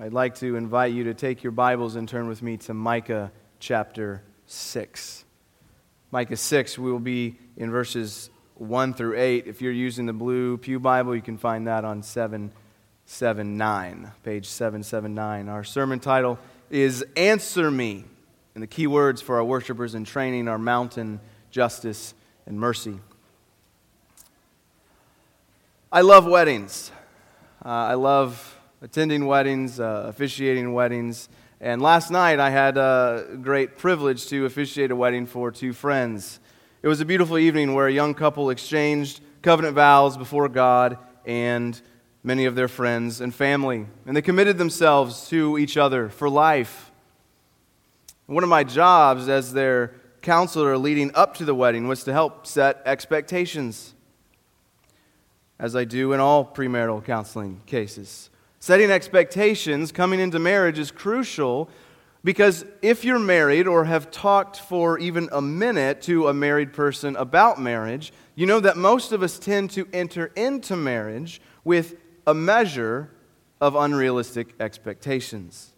I'd like to invite you to take your Bibles and turn with me to Micah chapter 6. Micah 6, we will be in verses 1 through 8. If you're using the blue Pew Bible, you can find that on 779, page 779. Our sermon title is Answer Me. And the key words for our worshipers in training are mountain, justice, and mercy. I love weddings. Uh, I love attending weddings, uh, officiating weddings. And last night I had a great privilege to officiate a wedding for two friends. It was a beautiful evening where a young couple exchanged covenant vows before God and many of their friends and family. And they committed themselves to each other for life. One of my jobs as their counselor leading up to the wedding was to help set expectations, as I do in all premarital counseling cases. Setting expectations coming into marriage is crucial because if you're married or have talked for even a minute to a married person about marriage, you know that most of us tend to enter into marriage with a measure of unrealistic expectations.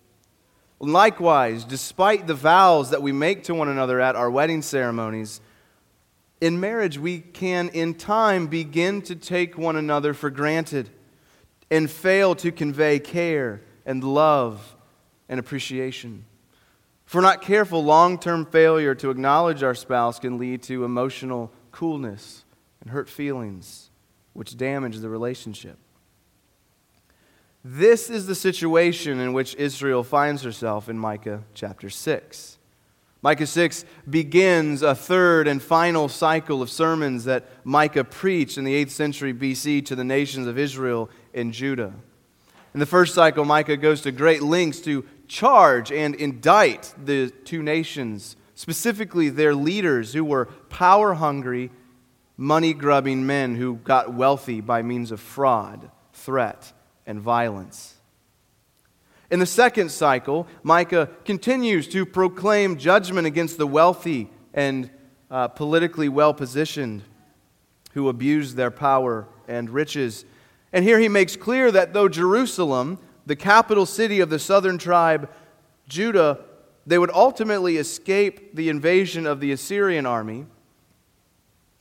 Likewise, despite the vows that we make to one another at our wedding ceremonies, in marriage we can in time begin to take one another for granted and fail to convey care and love and appreciation. If we're not careful, long term failure to acknowledge our spouse can lead to emotional coolness and hurt feelings, which damage the relationship. This is the situation in which Israel finds herself in Micah chapter 6. Micah 6 begins a third and final cycle of sermons that Micah preached in the 8th century BC to the nations of Israel and Judah. In the first cycle, Micah goes to great lengths to charge and indict the two nations, specifically their leaders who were power hungry, money grubbing men who got wealthy by means of fraud, threat, and violence. In the second cycle, Micah continues to proclaim judgment against the wealthy and uh, politically well positioned who abuse their power and riches. And here he makes clear that though Jerusalem, the capital city of the southern tribe, Judah, they would ultimately escape the invasion of the Assyrian army,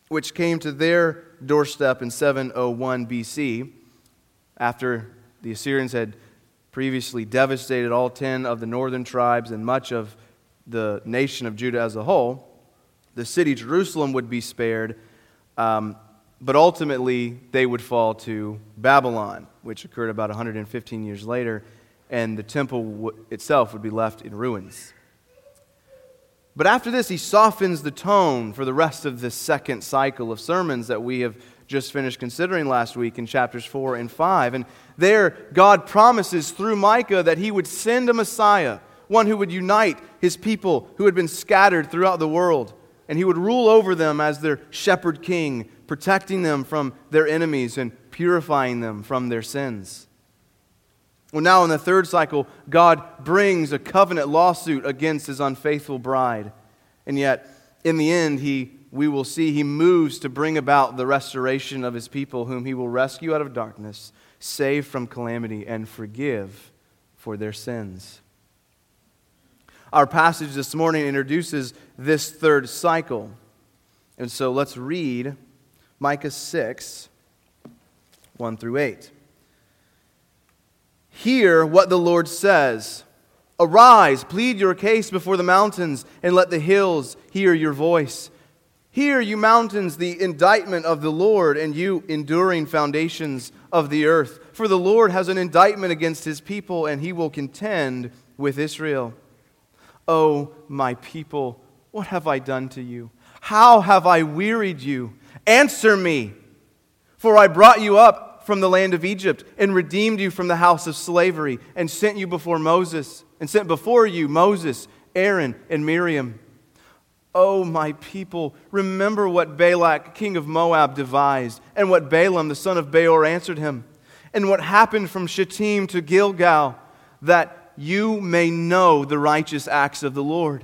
which came to their doorstep in 701 BC after the Assyrians had previously devastated all 10 of the northern tribes and much of the nation of Judah as a whole. The city Jerusalem would be spared, um, but ultimately they would fall to Babylon, which occurred about 115 years later, and the temple w- itself would be left in ruins. But after this, he softens the tone for the rest of this second cycle of sermons that we have just finished considering last week in chapters 4 and 5. And there, God promises through Micah that he would send a Messiah, one who would unite his people who had been scattered throughout the world, and he would rule over them as their shepherd king, protecting them from their enemies and purifying them from their sins. Well, now in the third cycle, God brings a covenant lawsuit against his unfaithful bride. And yet, in the end, he we will see he moves to bring about the restoration of his people, whom he will rescue out of darkness, save from calamity, and forgive for their sins. Our passage this morning introduces this third cycle. And so let's read Micah 6, 1 through 8. Hear what the Lord says. Arise, plead your case before the mountains, and let the hills hear your voice. Hear, you mountains, the indictment of the Lord, and you enduring foundations of the earth. For the Lord has an indictment against his people, and he will contend with Israel. Oh, my people, what have I done to you? How have I wearied you? Answer me. For I brought you up from the land of Egypt, and redeemed you from the house of slavery, and sent you before Moses, and sent before you Moses, Aaron, and Miriam. Oh, my people, remember what Balak, king of Moab, devised, and what Balaam, the son of Beor, answered him, and what happened from Shittim to Gilgal, that you may know the righteous acts of the Lord.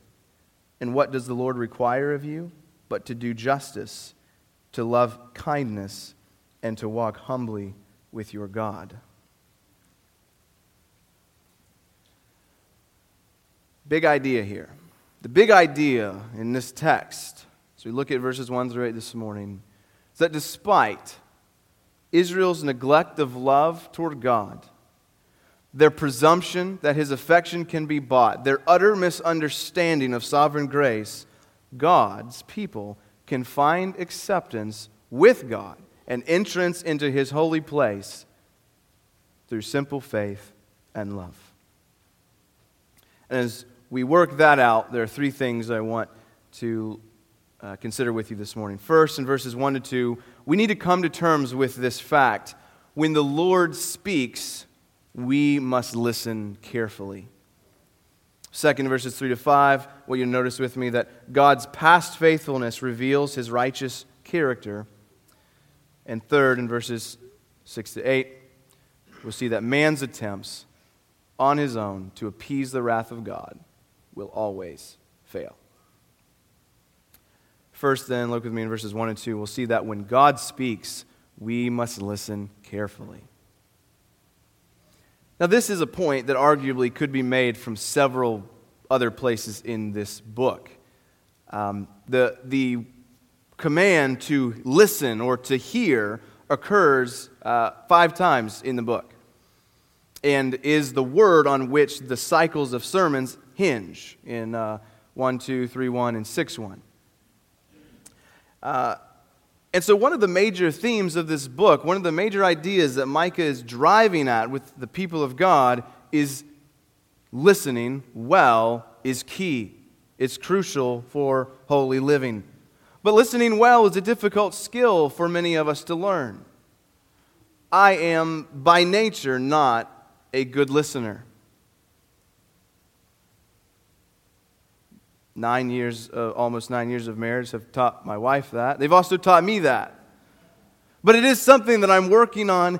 And what does the Lord require of you? But to do justice, to love kindness, and to walk humbly with your God. Big idea here. The big idea in this text, as we look at verses 1 through 8 this morning, is that despite Israel's neglect of love toward God, their presumption that his affection can be bought, their utter misunderstanding of sovereign grace, God's people can find acceptance with God and entrance into his holy place through simple faith and love. And as we work that out, there are three things I want to uh, consider with you this morning. First, in verses 1 to 2, we need to come to terms with this fact. When the Lord speaks, we must listen carefully. Second, verses 3 to 5, what you'll notice with me that God's past faithfulness reveals his righteous character. And third, in verses 6 to 8, we'll see that man's attempts on his own to appease the wrath of God will always fail. First, then, look with me in verses 1 and 2. We'll see that when God speaks, we must listen carefully. Now, this is a point that arguably could be made from several other places in this book. Um, the, the command to listen or to hear occurs uh, five times in the book and is the word on which the cycles of sermons hinge in uh, 1, 2, 3, 1, and 6, 1. Uh, and so, one of the major themes of this book, one of the major ideas that Micah is driving at with the people of God is listening well is key. It's crucial for holy living. But listening well is a difficult skill for many of us to learn. I am by nature not a good listener. Nine years, uh, almost nine years of marriage have taught my wife that. They've also taught me that. But it is something that I'm working on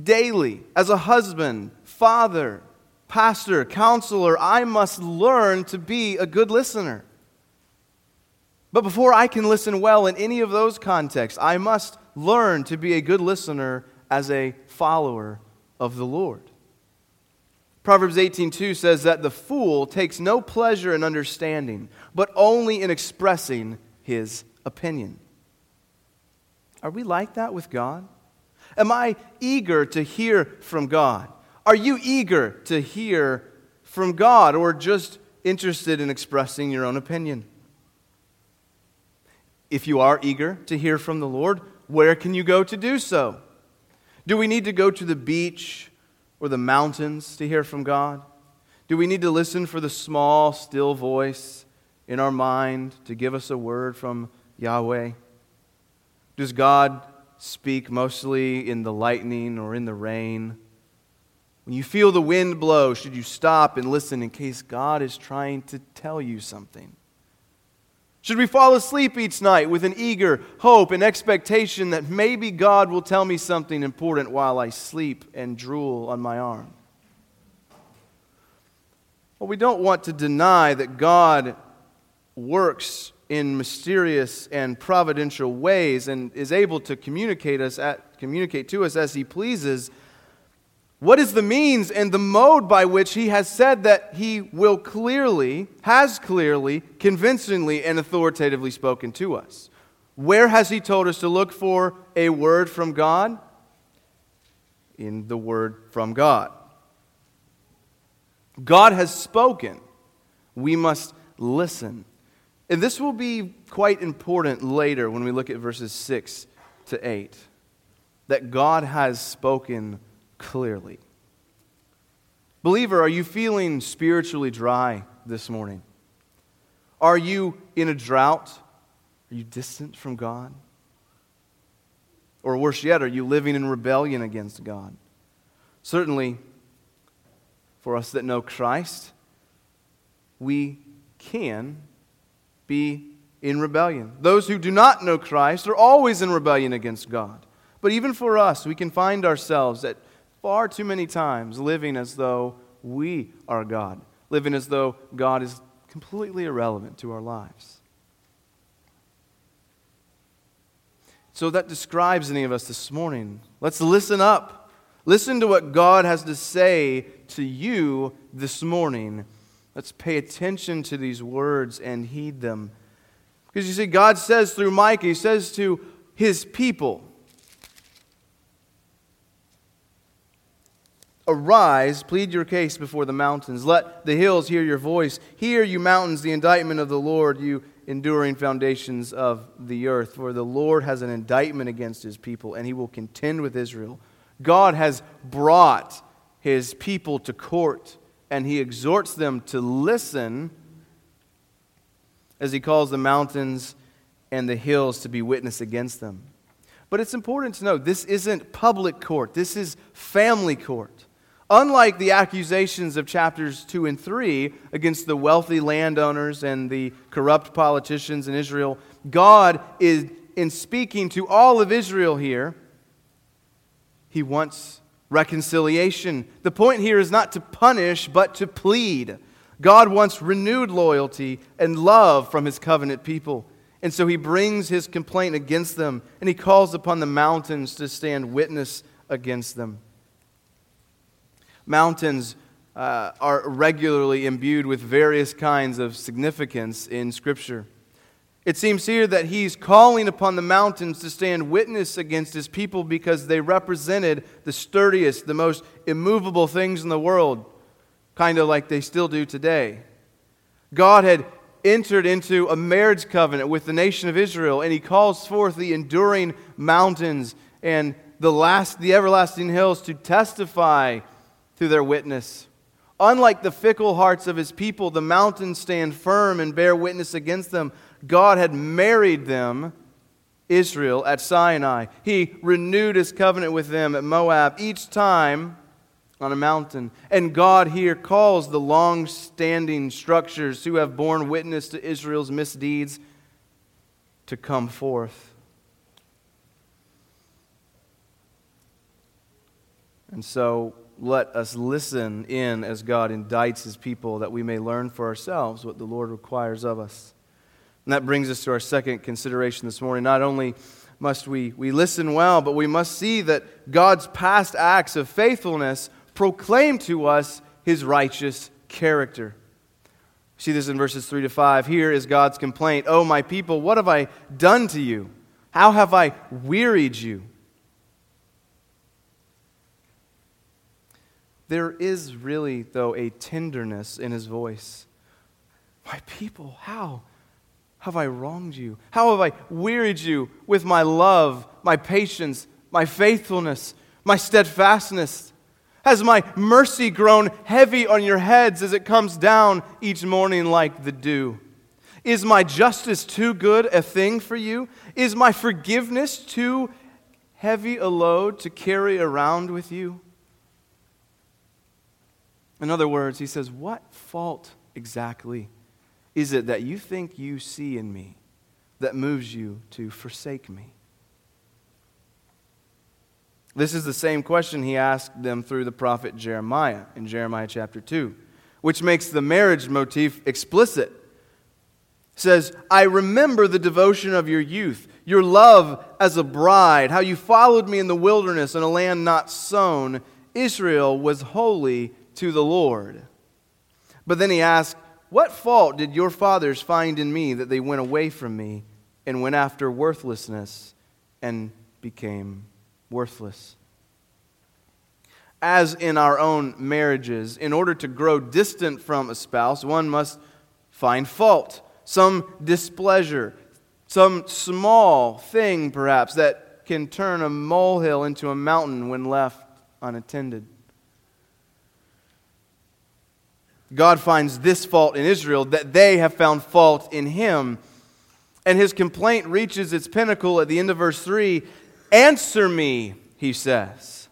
daily. As a husband, father, pastor, counselor, I must learn to be a good listener. But before I can listen well in any of those contexts, I must learn to be a good listener as a follower of the Lord. Proverbs 18:2 says that the fool takes no pleasure in understanding, but only in expressing his opinion. Are we like that with God? Am I eager to hear from God? Are you eager to hear from God or just interested in expressing your own opinion? If you are eager to hear from the Lord, where can you go to do so? Do we need to go to the beach or the mountains to hear from God? Do we need to listen for the small, still voice in our mind to give us a word from Yahweh? Does God speak mostly in the lightning or in the rain? When you feel the wind blow, should you stop and listen in case God is trying to tell you something? Should we fall asleep each night with an eager hope and expectation that maybe God will tell me something important while I sleep and drool on my arm? Well, we don't want to deny that God works in mysterious and providential ways and is able to communicate us at, communicate to us as he pleases what is the means and the mode by which he has said that he will clearly, has clearly, convincingly, and authoritatively spoken to us? Where has he told us to look for a word from God? In the word from God. God has spoken. We must listen. And this will be quite important later when we look at verses 6 to 8. That God has spoken clearly. Believer, are you feeling spiritually dry this morning? Are you in a drought? Are you distant from God? Or worse yet, are you living in rebellion against God? Certainly, for us that know Christ, we can be in rebellion. Those who do not know Christ are always in rebellion against God. But even for us, we can find ourselves at far too many times living as though we are God, living as though God is completely irrelevant to our lives. So that describes any of us this morning. Let's listen up. Listen to what God has to say to you this morning. Let's pay attention to these words and heed them. Because you see, God says through Micah, He says to His people, Arise, plead your case before the mountains. Let the hills hear your voice. Hear, you mountains, the indictment of the Lord, you enduring foundations of the earth. For the Lord has an indictment against his people, and he will contend with Israel. God has brought his people to court, and he exhorts them to listen as he calls the mountains and the hills to be witness against them. But it's important to note this isn't public court, this is family court. Unlike the accusations of chapters 2 and 3 against the wealthy landowners and the corrupt politicians in Israel, God is, in speaking to all of Israel here, he wants reconciliation. The point here is not to punish, but to plead. God wants renewed loyalty and love from his covenant people. And so he brings his complaint against them, and he calls upon the mountains to stand witness against them. Mountains uh, are regularly imbued with various kinds of significance in Scripture. It seems here that he's calling upon the mountains to stand witness against his people because they represented the sturdiest, the most immovable things in the world, kind of like they still do today. God had entered into a marriage covenant with the nation of Israel, and he calls forth the enduring mountains and the, last, the everlasting hills to testify through their witness. Unlike the fickle hearts of his people, the mountains stand firm and bear witness against them. God had married them, Israel, at Sinai. He renewed his covenant with them at Moab, each time on a mountain. And God here calls the long standing structures who have borne witness to Israel's misdeeds to come forth. And so let us listen in as God indicts his people that we may learn for ourselves what the Lord requires of us. And that brings us to our second consideration this morning. Not only must we, we listen well, but we must see that God's past acts of faithfulness proclaim to us his righteous character. See this in verses 3 to 5. Here is God's complaint Oh, my people, what have I done to you? How have I wearied you? There is really, though, a tenderness in his voice. My people, how have I wronged you? How have I wearied you with my love, my patience, my faithfulness, my steadfastness? Has my mercy grown heavy on your heads as it comes down each morning like the dew? Is my justice too good a thing for you? Is my forgiveness too heavy a load to carry around with you? In other words, he says, What fault exactly is it that you think you see in me that moves you to forsake me? This is the same question he asked them through the prophet Jeremiah in Jeremiah chapter 2, which makes the marriage motif explicit. It says, I remember the devotion of your youth, your love as a bride, how you followed me in the wilderness in a land not sown. Israel was holy to the Lord. But then he asked, What fault did your fathers find in me that they went away from me and went after worthlessness and became worthless? As in our own marriages, in order to grow distant from a spouse, one must find fault, some displeasure, some small thing perhaps that can turn a molehill into a mountain when left unattended. God finds this fault in Israel, that they have found fault in him. And his complaint reaches its pinnacle at the end of verse 3 Answer me, he says.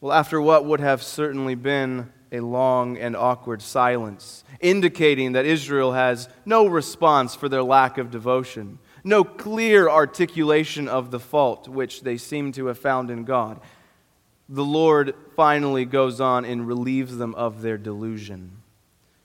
Well, after what would have certainly been a long and awkward silence, indicating that Israel has no response for their lack of devotion, no clear articulation of the fault which they seem to have found in God, the Lord finally goes on and relieves them of their delusion.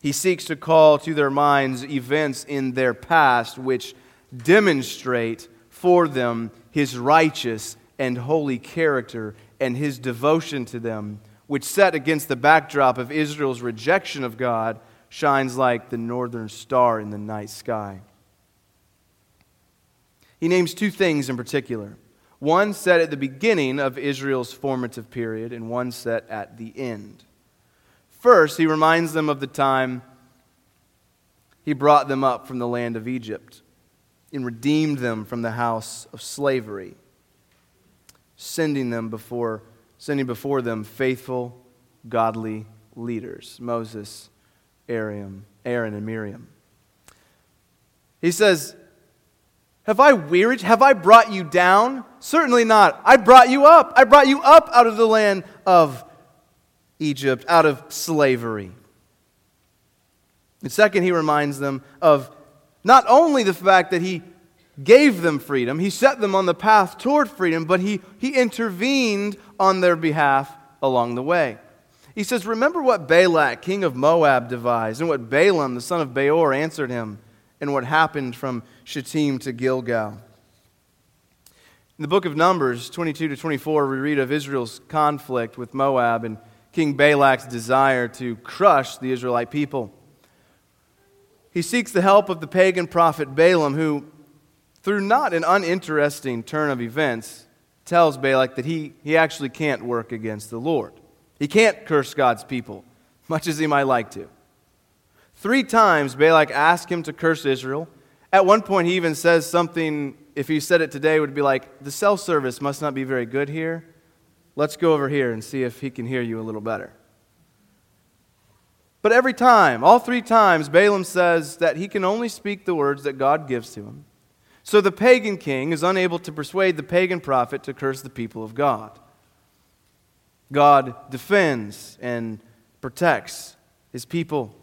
He seeks to call to their minds events in their past which demonstrate for them his righteous and holy character and his devotion to them, which, set against the backdrop of Israel's rejection of God, shines like the northern star in the night sky. He names two things in particular one set at the beginning of Israel's formative period, and one set at the end. First, he reminds them of the time he brought them up from the land of Egypt and redeemed them from the house of slavery, sending them before, sending before them faithful, godly leaders Moses, Aaron, Aaron and Miriam. He says, Have I wearied? Have I brought you down? Certainly not. I brought you up. I brought you up out of the land of Egypt, out of slavery. And second, he reminds them of not only the fact that he gave them freedom, he set them on the path toward freedom, but he, he intervened on their behalf along the way. He says, Remember what Balak, king of Moab, devised, and what Balaam, the son of Beor, answered him, and what happened from Shittim to Gilgal. In the book of Numbers 22 to 24, we read of Israel's conflict with Moab and King Balak's desire to crush the Israelite people. He seeks the help of the pagan prophet Balaam, who, through not an uninteresting turn of events, tells Balak that he, he actually can't work against the Lord. He can't curse God's people, much as he might like to. Three times Balak asked him to curse Israel. At one point, he even says something, if he said it today, would be like, The cell service must not be very good here. Let's go over here and see if he can hear you a little better. But every time, all three times, Balaam says that he can only speak the words that God gives to him. So the pagan king is unable to persuade the pagan prophet to curse the people of God. God defends and protects his people.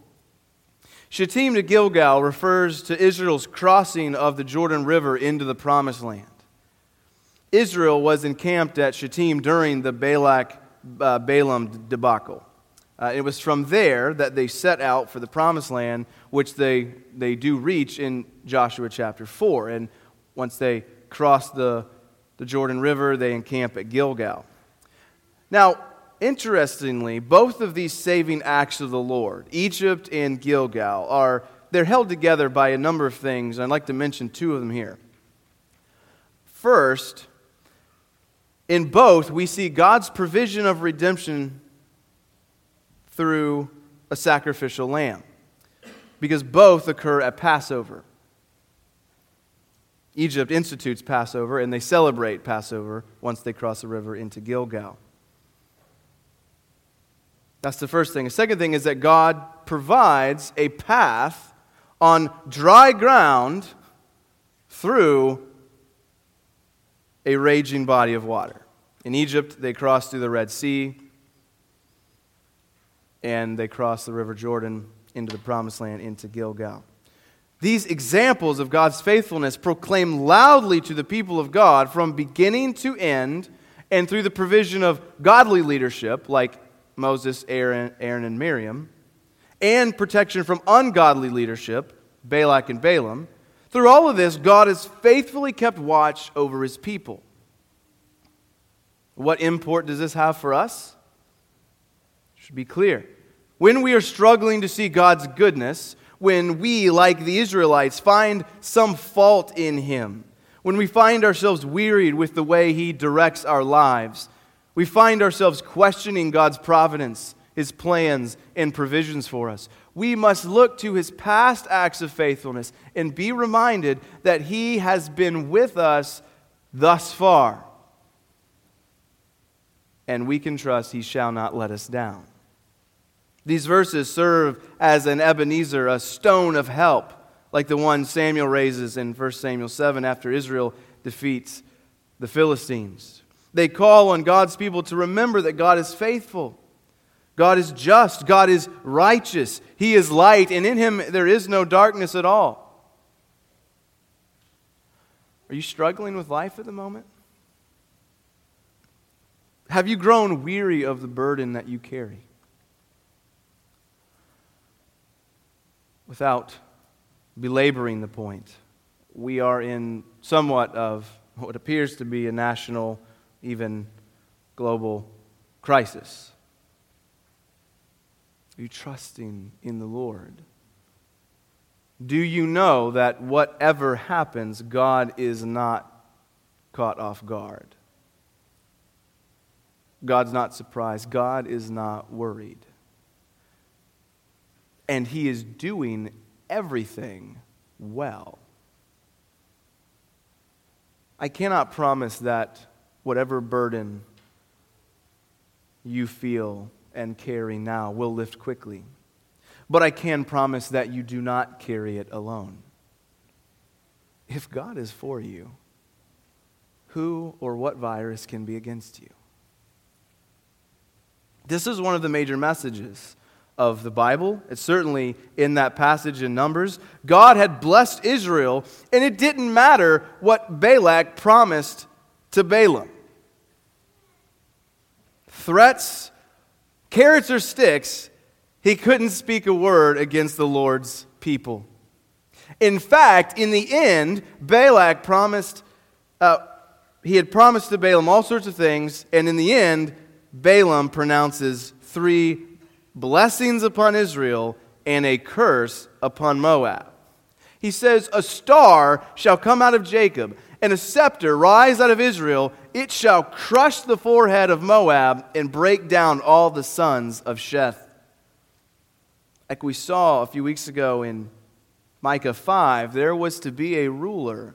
Shittim to Gilgal refers to Israel's crossing of the Jordan River into the Promised Land. Israel was encamped at Shittim during the Balak uh, Balaam debacle. Uh, it was from there that they set out for the promised land, which they, they do reach in Joshua chapter 4. And once they cross the, the Jordan River, they encamp at Gilgal. Now, interestingly, both of these saving acts of the Lord, Egypt and Gilgal, are they're held together by a number of things. I'd like to mention two of them here. First, in both, we see God's provision of redemption through a sacrificial lamb because both occur at Passover. Egypt institutes Passover and they celebrate Passover once they cross the river into Gilgal. That's the first thing. The second thing is that God provides a path on dry ground through a raging body of water. In Egypt, they crossed through the Red Sea and they crossed the River Jordan into the promised land, into Gilgal. These examples of God's faithfulness proclaim loudly to the people of God from beginning to end, and through the provision of godly leadership, like Moses, Aaron, Aaron and Miriam, and protection from ungodly leadership, Balak and Balaam. Through all of this, God has faithfully kept watch over his people. What import does this have for us? It should be clear. When we are struggling to see God's goodness, when we, like the Israelites, find some fault in Him, when we find ourselves wearied with the way He directs our lives, we find ourselves questioning God's providence, His plans, and provisions for us. We must look to His past acts of faithfulness and be reminded that He has been with us thus far. And we can trust He shall not let us down. These verses serve as an Ebenezer, a stone of help, like the one Samuel raises in 1 Samuel 7 after Israel defeats the Philistines. They call on God's people to remember that God is faithful. God is just. God is righteous. He is light, and in him there is no darkness at all. Are you struggling with life at the moment? Have you grown weary of the burden that you carry? Without belaboring the point, we are in somewhat of what appears to be a national, even global crisis. Are you trusting in the Lord? Do you know that whatever happens, God is not caught off guard? God's not surprised. God is not worried. And He is doing everything well. I cannot promise that whatever burden you feel and carry now will lift quickly. But I can promise that you do not carry it alone. If God is for you, who or what virus can be against you? This is one of the major messages of the Bible. It's certainly in that passage in Numbers. God had blessed Israel, and it didn't matter what Balak promised to Balaam. Threats, carrots or sticks, he couldn't speak a word against the Lord's people. In fact, in the end, Balak promised, uh, he had promised to Balaam all sorts of things, and in the end, Balaam pronounces three blessings upon Israel and a curse upon Moab. He says, A star shall come out of Jacob, and a scepter rise out of Israel. It shall crush the forehead of Moab and break down all the sons of Sheth. Like we saw a few weeks ago in Micah 5, there was to be a ruler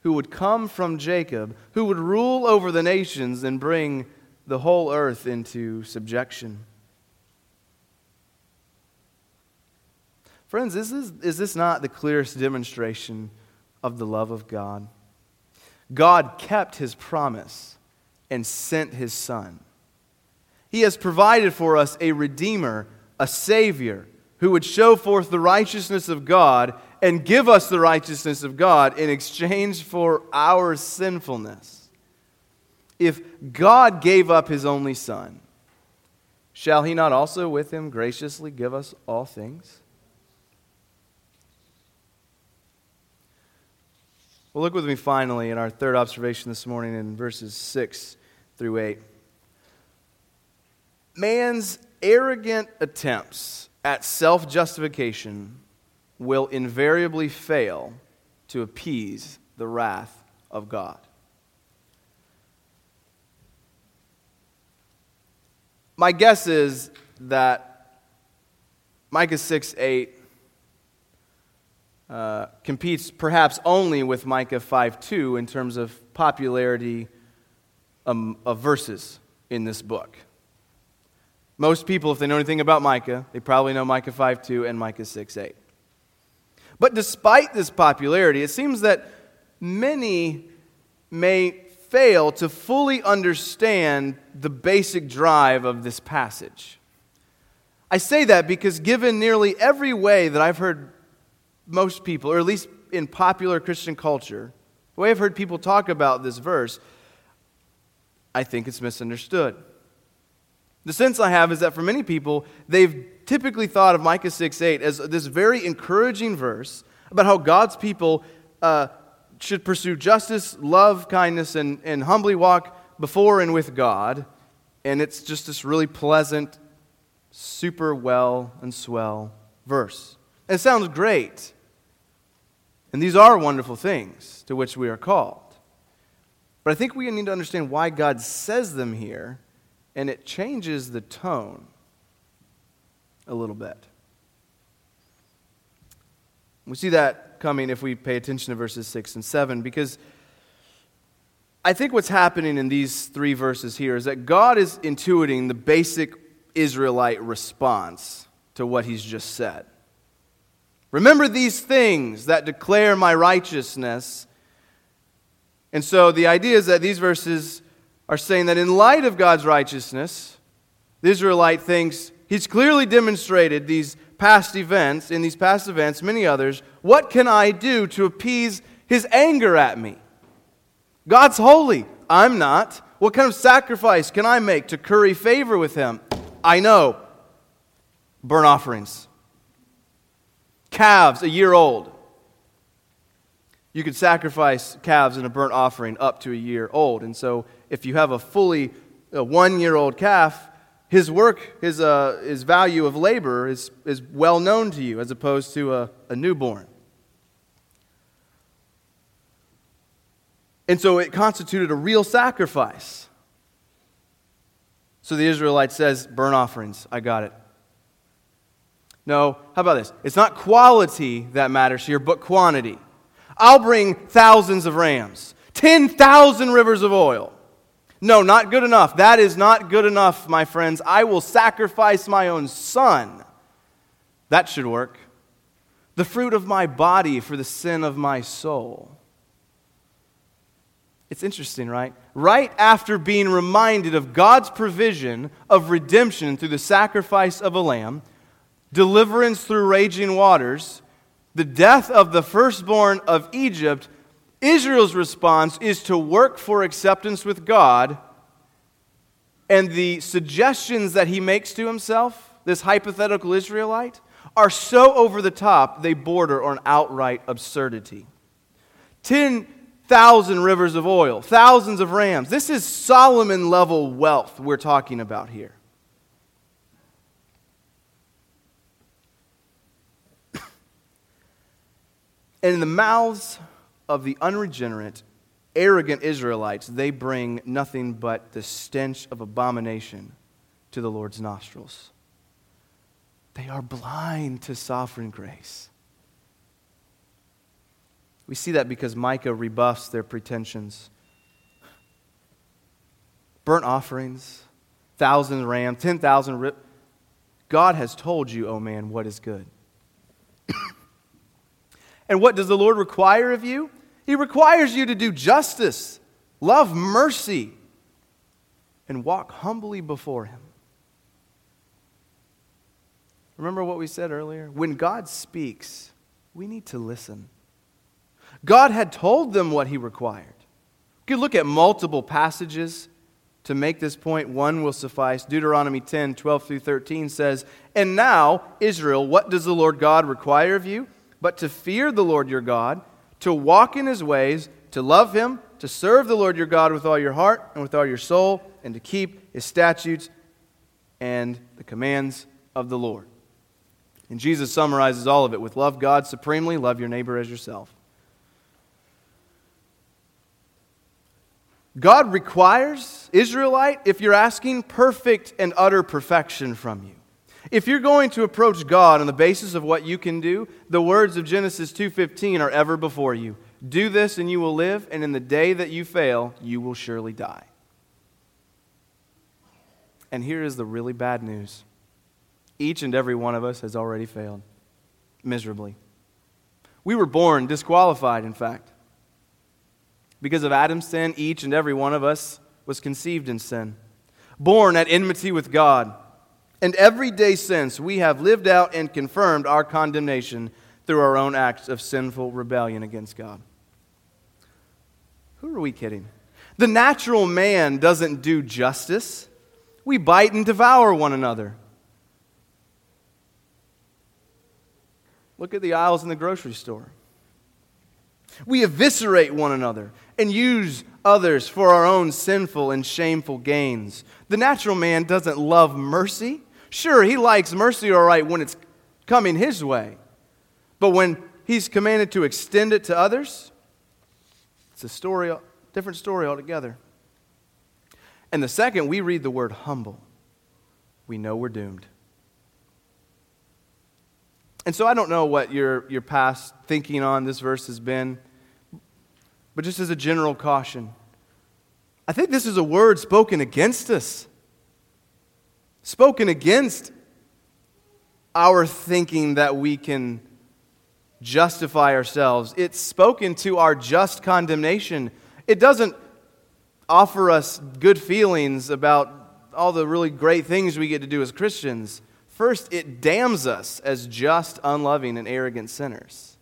who would come from Jacob, who would rule over the nations and bring the whole earth into subjection. Friends, is this, is this not the clearest demonstration of the love of God? God kept his promise and sent his Son. He has provided for us a Redeemer, a Savior, who would show forth the righteousness of God and give us the righteousness of God in exchange for our sinfulness. If God gave up his only Son, shall he not also with him graciously give us all things? Well, look with me finally in our third observation this morning in verses 6 through 8. Man's arrogant attempts at self justification will invariably fail to appease the wrath of God. my guess is that Micah 6 8 uh, competes perhaps only with Micah 5 2 in terms of popularity um, of verses in this book. Most people, if they know anything about Micah, they probably know Micah 5 2 and Micah 6 8. But despite this popularity, it seems that many may fail to fully understand the basic drive of this passage. I say that because, given nearly every way that I've heard most people, or at least in popular Christian culture, the way I've heard people talk about this verse, I think it's misunderstood. The sense I have is that for many people, they've typically thought of Micah 6 8 as this very encouraging verse about how God's people uh, should pursue justice, love, kindness, and, and humbly walk before and with God. And it's just this really pleasant, super well and swell verse. It sounds great. And these are wonderful things to which we are called. But I think we need to understand why God says them here, and it changes the tone a little bit. We see that coming if we pay attention to verses 6 and 7 because I think what's happening in these three verses here is that God is intuiting the basic Israelite response to what he's just said. Remember these things that declare my righteousness. And so the idea is that these verses are saying that in light of God's righteousness, the Israelite thinks he's clearly demonstrated these past events, in these past events, many others. What can I do to appease his anger at me? God's holy. I'm not. What kind of sacrifice can I make to curry favor with him? I know. Burnt offerings. Calves, a year old. You could sacrifice calves in a burnt offering up to a year old. And so, if you have a fully one year old calf, his work, his, uh, his value of labor is, is well known to you as opposed to a, a newborn. And so it constituted a real sacrifice. So the Israelite says, burnt offerings, I got it. No, how about this? It's not quality that matters here, but quantity. I'll bring thousands of rams, 10,000 rivers of oil. No, not good enough. That is not good enough, my friends. I will sacrifice my own son. That should work. The fruit of my body for the sin of my soul. It's interesting, right? Right after being reminded of God's provision of redemption through the sacrifice of a lamb, deliverance through raging waters, the death of the firstborn of Egypt, Israel's response is to work for acceptance with God. And the suggestions that he makes to himself, this hypothetical Israelite, are so over the top they border on outright absurdity. 10 thousand rivers of oil, thousands of rams. This is Solomon level wealth we're talking about here. And in the mouths of the unregenerate, arrogant Israelites, they bring nothing but the stench of abomination to the Lord's nostrils. They are blind to sovereign grace. We see that because Micah rebuffs their pretensions. Burnt offerings, thousand rams, 10,000 rip. God has told you, O oh man, what is good. And what does the Lord require of you? He requires you to do justice, love mercy, and walk humbly before Him. Remember what we said earlier? When God speaks, we need to listen. God had told them what he required. You could look at multiple passages to make this point. One will suffice. Deuteronomy 10 12 through 13 says, And now, Israel, what does the Lord God require of you? But to fear the Lord your God, to walk in his ways, to love him, to serve the Lord your God with all your heart and with all your soul, and to keep his statutes and the commands of the Lord. And Jesus summarizes all of it with love God supremely, love your neighbor as yourself. God requires, Israelite, if you're asking, perfect and utter perfection from you. If you're going to approach God on the basis of what you can do, the words of Genesis 2:15 are ever before you. Do this and you will live, and in the day that you fail, you will surely die. And here is the really bad news. Each and every one of us has already failed miserably. We were born disqualified, in fact. Because of Adam's sin, each and every one of us was conceived in sin, born at enmity with God. And every day since, we have lived out and confirmed our condemnation through our own acts of sinful rebellion against God. Who are we kidding? The natural man doesn't do justice. We bite and devour one another. Look at the aisles in the grocery store. We eviscerate one another and use others for our own sinful and shameful gains. The natural man doesn't love mercy. Sure, he likes mercy all right when it's coming his way. But when he's commanded to extend it to others, it's a story, different story altogether. And the second we read the word humble, we know we're doomed. And so I don't know what your, your past thinking on this verse has been. But just as a general caution, I think this is a word spoken against us, spoken against our thinking that we can justify ourselves. It's spoken to our just condemnation. It doesn't offer us good feelings about all the really great things we get to do as Christians. First, it damns us as just, unloving, and arrogant sinners.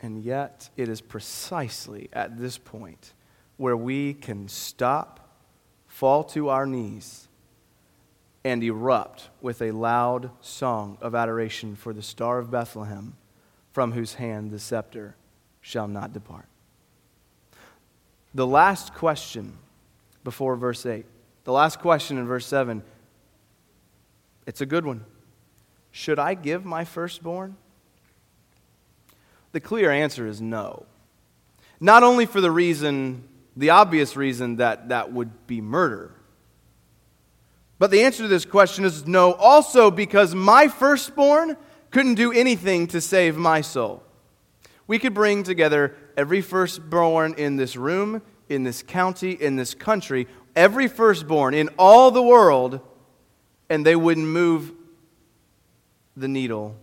And yet, it is precisely at this point where we can stop, fall to our knees, and erupt with a loud song of adoration for the Star of Bethlehem, from whose hand the scepter shall not depart. The last question before verse 8, the last question in verse 7, it's a good one. Should I give my firstborn? The clear answer is no. Not only for the reason, the obvious reason that that would be murder, but the answer to this question is no, also because my firstborn couldn't do anything to save my soul. We could bring together every firstborn in this room, in this county, in this country, every firstborn in all the world, and they wouldn't move the needle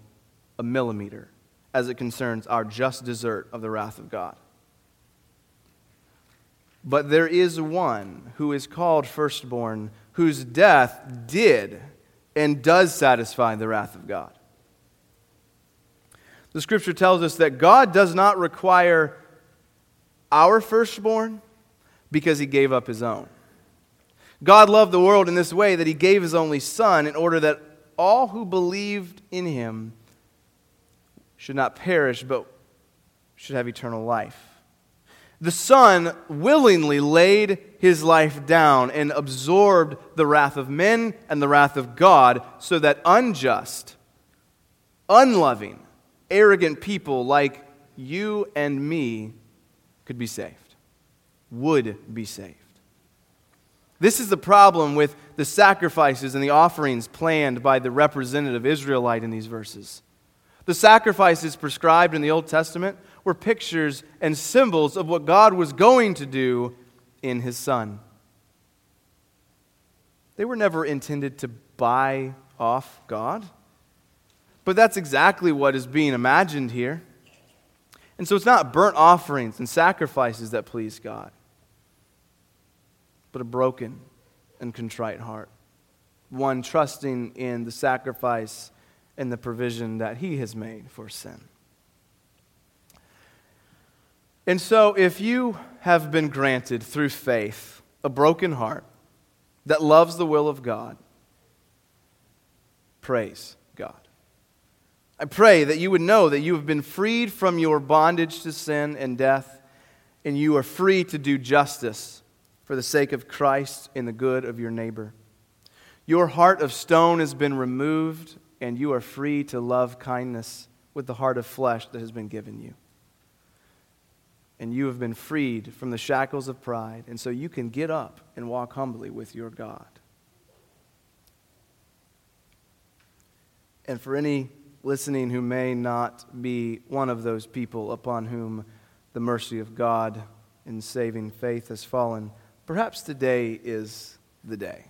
a millimeter as it concerns our just desert of the wrath of God. But there is one who is called firstborn whose death did and does satisfy the wrath of God. The scripture tells us that God does not require our firstborn because he gave up his own. God loved the world in this way that he gave his only son in order that all who believed in him should not perish but should have eternal life. The Son willingly laid his life down and absorbed the wrath of men and the wrath of God so that unjust, unloving, arrogant people like you and me could be saved, would be saved. This is the problem with the sacrifices and the offerings planned by the representative Israelite in these verses. The sacrifices prescribed in the Old Testament were pictures and symbols of what God was going to do in his Son. They were never intended to buy off God. But that's exactly what is being imagined here. And so it's not burnt offerings and sacrifices that please God, but a broken and contrite heart. One trusting in the sacrifice and the provision that He has made for sin. And so, if you have been granted through faith a broken heart that loves the will of God, praise God. I pray that you would know that you have been freed from your bondage to sin and death, and you are free to do justice for the sake of Christ and the good of your neighbor. Your heart of stone has been removed, and you are free to love kindness with the heart of flesh that has been given you and you have been freed from the shackles of pride, and so you can get up and walk humbly with your God. And for any listening who may not be one of those people upon whom the mercy of God in saving faith has fallen, perhaps today is the day.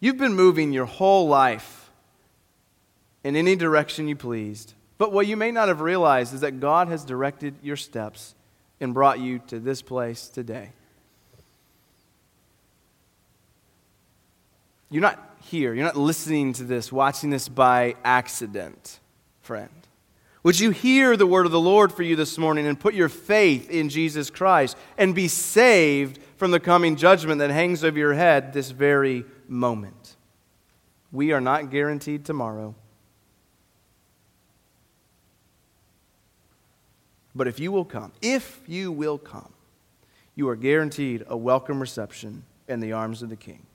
You've been moving your whole life in any direction you pleased but what you may not have realized is that God has directed your steps and brought you to this place today. You're not here, you're not listening to this, watching this by accident, friend. Would you hear the word of the Lord for you this morning and put your faith in Jesus Christ and be saved from the coming judgment that hangs over your head this very moment? We are not guaranteed tomorrow. But if you will come, if you will come, you are guaranteed a welcome reception in the arms of the King.